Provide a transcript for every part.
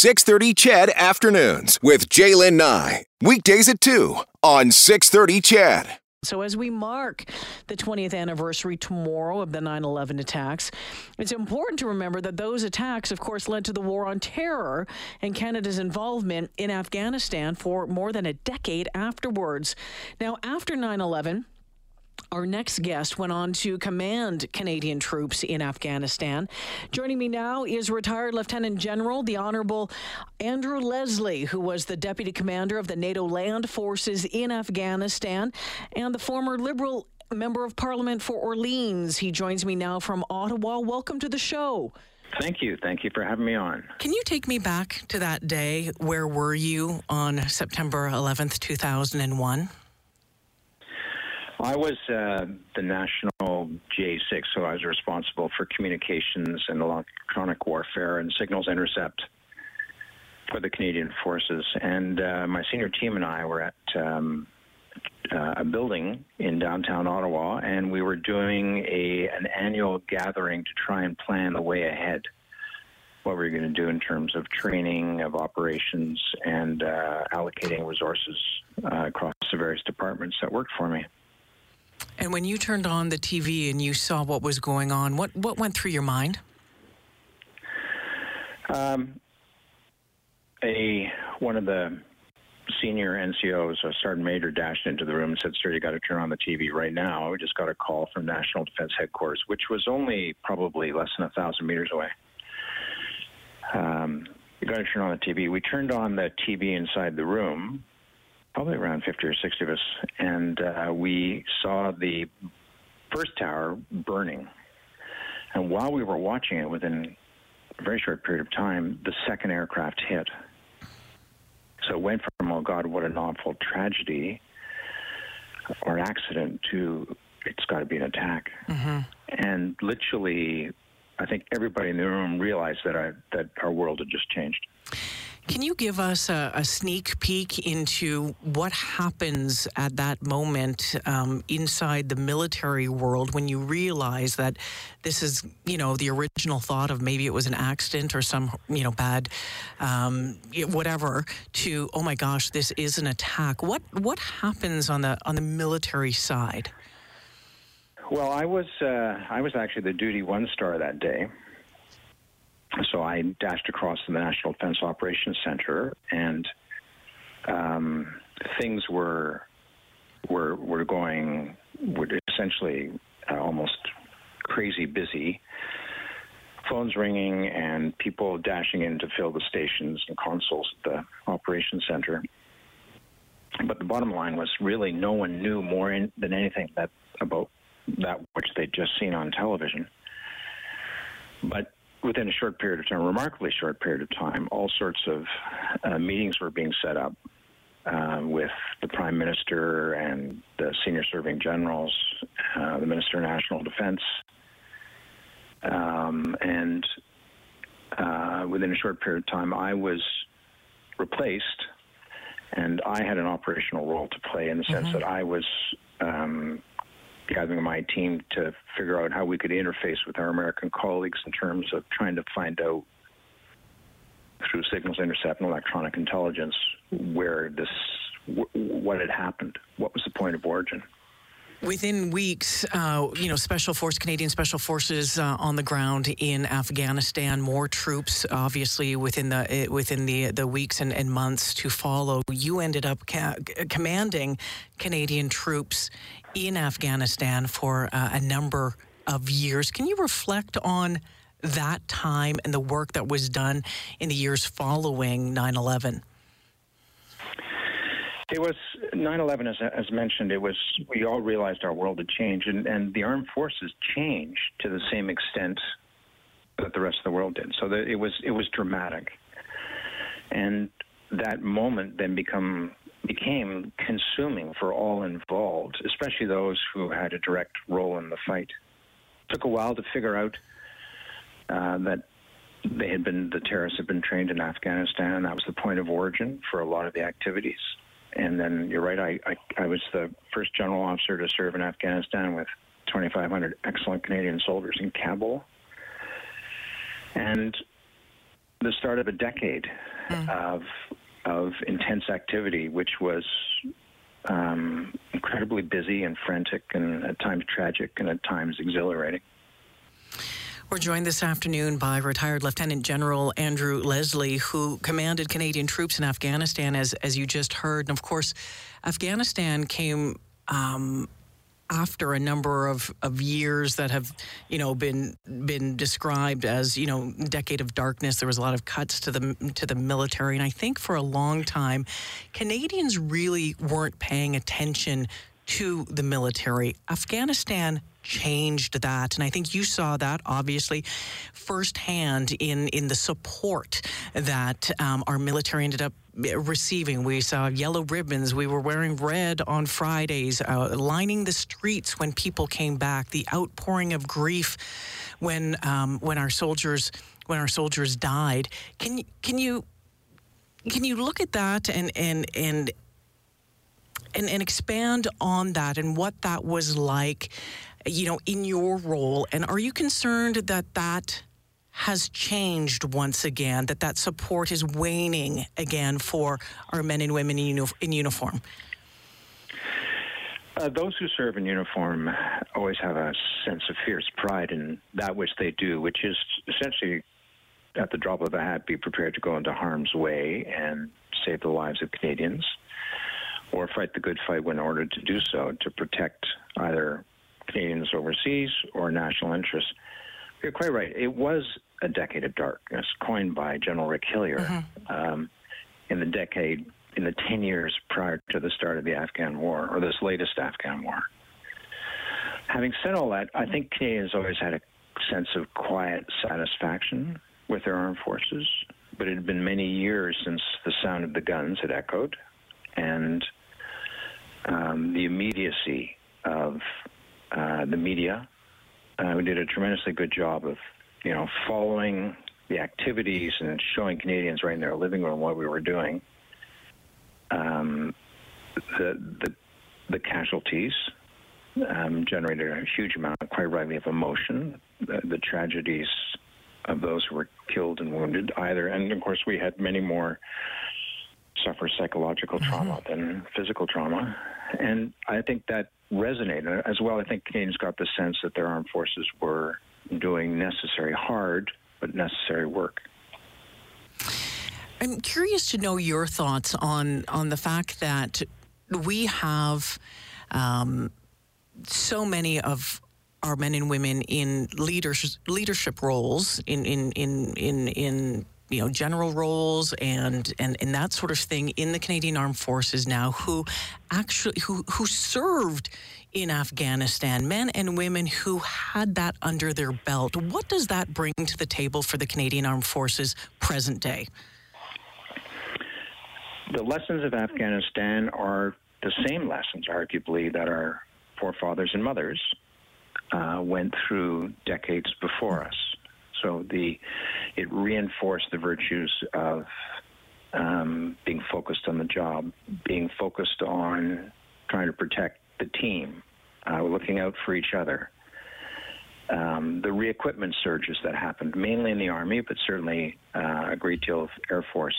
630 CHED Afternoons with Jaylen Nye. Weekdays at 2 on 630 CHED. So, as we mark the 20th anniversary tomorrow of the 9 11 attacks, it's important to remember that those attacks, of course, led to the war on terror and Canada's involvement in Afghanistan for more than a decade afterwards. Now, after 9 11, our next guest went on to command Canadian troops in Afghanistan. Joining me now is retired Lieutenant General, the Honorable Andrew Leslie, who was the Deputy Commander of the NATO Land Forces in Afghanistan, and the former Liberal Member of Parliament for Orleans. He joins me now from Ottawa. Welcome to the show. Thank you. Thank you for having me on. Can you take me back to that day? Where were you on September 11th, 2001? I was uh, the national J6, so I was responsible for communications and electronic warfare and signals intercept for the Canadian forces. And uh, my senior team and I were at um, uh, a building in downtown Ottawa, and we were doing a an annual gathering to try and plan the way ahead. What we were going to do in terms of training, of operations, and uh, allocating resources uh, across the various departments that worked for me. And when you turned on the TV and you saw what was going on, what, what went through your mind? Um, a one of the senior NCOs, a sergeant major, dashed into the room and said, "Sir, you got to turn on the TV right now." We just got a call from National Defense Headquarters, which was only probably less than a thousand meters away. Um, you got to turn on the TV. We turned on the TV inside the room, probably around 50 or 60 of us, and uh, we saw the first tower burning. And while we were watching it, within a very short period of time, the second aircraft hit. So it went from, oh God, what an awful tragedy or accident to it's got to be an attack. Mm-hmm. And literally, I think everybody in the room realized that, I, that our world had just changed. Can you give us a, a, sneak peek into what happens at that moment um, inside the military world when you realize that this is, you know, the original thought of maybe it was an accident or some, you know, bad, um, whatever, to oh my gosh, this is an attack. What what happens on the on the military side? Well, I was uh, I was actually the duty one star that day. So I dashed across to the National Defense Operations Center, and um, things were were were going were essentially uh, almost crazy busy. Phones ringing and people dashing in to fill the stations and consoles at the operations center. But the bottom line was really no one knew more in, than anything that about that which they'd just seen on television. But within a short period of time, remarkably short period of time, all sorts of uh, meetings were being set up uh, with the Prime Minister and the senior serving generals, uh, the Minister of National Defense. Um, and uh, within a short period of time, I was replaced, and I had an operational role to play in the sense mm-hmm. that I was um, gathering my team to figure out how we could interface with our American colleagues in terms of trying to find out through signals intercept and electronic intelligence where this what had happened, what was the point of origin. Within weeks, uh, you know, Special Force, Canadian Special Forces uh, on the ground in Afghanistan. More troops, obviously, within the uh, within the the weeks and, and months to follow. You ended up ca- commanding Canadian troops in Afghanistan for uh, a number of years. Can you reflect on that time and the work that was done in the years following 9 11? It was 9/11, as, as mentioned. It was we all realized our world had changed, and, and the armed forces changed to the same extent that the rest of the world did. So it was it was dramatic, and that moment then become became consuming for all involved, especially those who had a direct role in the fight. It took a while to figure out uh, that they had been the terrorists had been trained in Afghanistan, and that was the point of origin for a lot of the activities. And then you're right, I, I, I was the first general officer to serve in Afghanistan with 2,500 excellent Canadian soldiers in Kabul. And the start of a decade mm. of of intense activity, which was um, incredibly busy and frantic, and at times tragic, and at times exhilarating. We're joined this afternoon by retired Lieutenant General Andrew Leslie, who commanded Canadian troops in Afghanistan, as as you just heard. And of course, Afghanistan came. Um, after a number of, of years that have, you know, been been described as, you know, decade of darkness. There was a lot of cuts to the to the military, and I think for a long time, Canadians really weren't paying attention to the military. Afghanistan changed that. And I think you saw that obviously firsthand in, in the support that um, our military ended up receiving. We saw yellow ribbons. We were wearing red on Fridays, uh, lining the streets when people came back. The outpouring of grief when um, when our soldiers when our soldiers died. Can can you can you look at that and and and and, and expand on that and what that was like, you know, in your role? And are you concerned that that has changed once again, that that support is waning again for our men and women in, in uniform? Uh, those who serve in uniform always have a sense of fierce pride in that which they do, which is essentially, at the drop of a hat, be prepared to go into harm's way and save the lives of Canadians or fight the good fight when ordered to do so to protect either Canadians overseas or national interests. You're quite right. It was a decade of darkness, coined by General Rick Hillier mm-hmm. um, in the decade, in the 10 years prior to the start of the Afghan war, or this latest Afghan war. Having said all that, I think Canadians always had a sense of quiet satisfaction with their armed forces, but it had been many years since the sound of the guns had echoed, and um, the immediacy of uh, the media. Uh, we did a tremendously good job of, you know, following the activities and showing Canadians right in their living room what we were doing. Um, the, the, the casualties um, generated a huge amount, quite rightly, of emotion. The, the, tragedies of those who were killed and wounded, either, and of course, we had many more suffer psychological mm-hmm. trauma mm-hmm. than physical trauma. And I think that resonated as well. I think Canadians got the sense that their armed forces were doing necessary, hard, but necessary work. I'm curious to know your thoughts on on the fact that we have um, so many of our men and women in leaders, leadership roles in in in in in you know general roles and and and that sort of thing in the Canadian Armed Forces now who actually who who served in Afghanistan, men and women who had that under their belt. What does that bring to the table for the Canadian Armed Forces present day? The lessons of Afghanistan are the same lessons, arguably, that our forefathers and mothers uh, went through decades before us. So the it reinforced the virtues of um, being focused on the job, being focused on trying to protect the team, uh, looking out for each other. Um, the re-equipment surges that happened, mainly in the Army, but certainly uh, a great deal of Air Force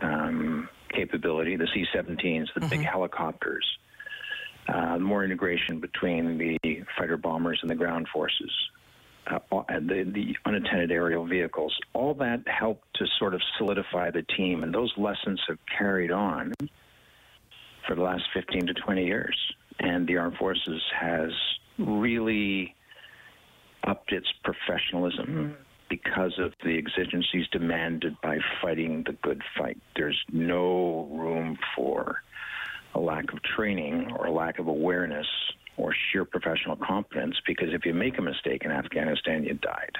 um, capability, the C-17s, the mm-hmm. big helicopters, uh, more integration between the fighter bombers and the ground forces uh, the, the unattended aerial vehicles, all that helped to sort of solidify the team. And those lessons have carried on for the last 15 to 20 years. And the Armed Forces has really upped its professionalism because of the exigencies demanded by fighting the good fight. There's no room for a lack of training or a lack of awareness or sheer professional competence because if you make a mistake in Afghanistan, you died.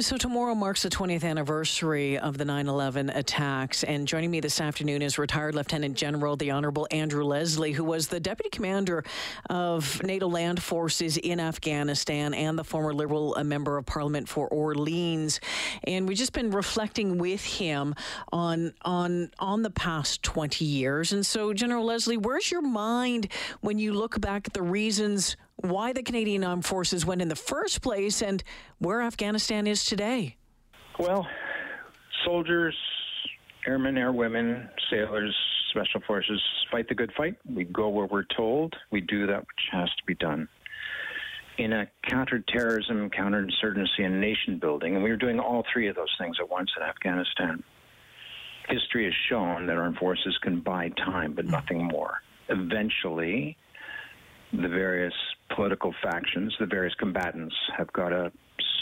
So, tomorrow marks the 20th anniversary of the 9 11 attacks. And joining me this afternoon is retired Lieutenant General, the Honorable Andrew Leslie, who was the Deputy Commander of NATO Land Forces in Afghanistan and the former Liberal uh, Member of Parliament for Orleans. And we've just been reflecting with him on, on, on the past 20 years. And so, General Leslie, where's your mind when you look back at the reasons why the Canadian Armed Forces went in the first place and where Afghanistan is today. Well, soldiers, airmen, airwomen, sailors, special forces fight the good fight. We go where we're told. We do that which has to be done. In a counterterrorism, counterinsurgency, and nation building, and we were doing all three of those things at once in Afghanistan. History has shown that armed forces can buy time, but hmm. nothing more. Eventually, the various political factions, the various combatants, have got to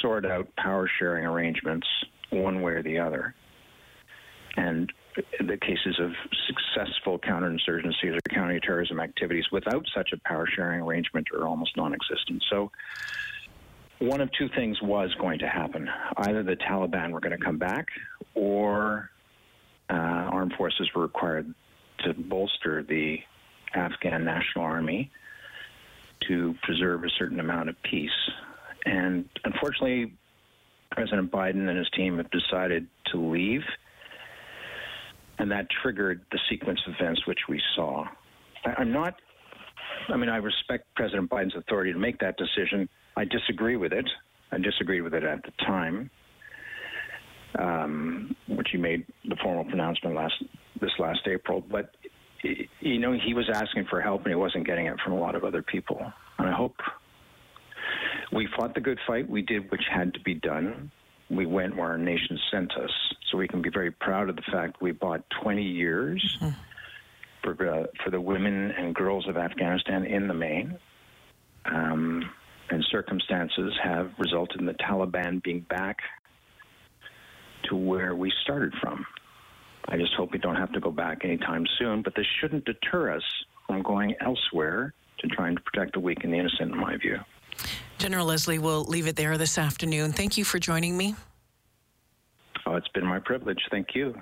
sort out power sharing arrangements one way or the other. And the cases of successful counterinsurgencies or counterterrorism activities without such a power sharing arrangement are almost non existent. So, one of two things was going to happen. Either the Taliban were going to come back, or uh, armed forces were required to bolster the Afghan National Army to preserve a certain amount of peace. And unfortunately, President Biden and his team have decided to leave, and that triggered the sequence of events which we saw. I'm not, I mean, I respect President Biden's authority to make that decision. I disagree with it. I disagreed with it at the time, um, which he made the formal pronouncement last this last April. But you know, he was asking for help and he wasn't getting it from a lot of other people. And I hope we fought the good fight. We did which had to be done. We went where our nation sent us. So we can be very proud of the fact we bought 20 years mm-hmm. for, uh, for the women and girls of Afghanistan in the main. Um, and circumstances have resulted in the Taliban being back to where we started from. I just hope we don't have to go back anytime soon, but this shouldn't deter us from going elsewhere to trying to protect the weak and the innocent, in my view. General Leslie, we'll leave it there this afternoon. Thank you for joining me. Oh, it's been my privilege. Thank you.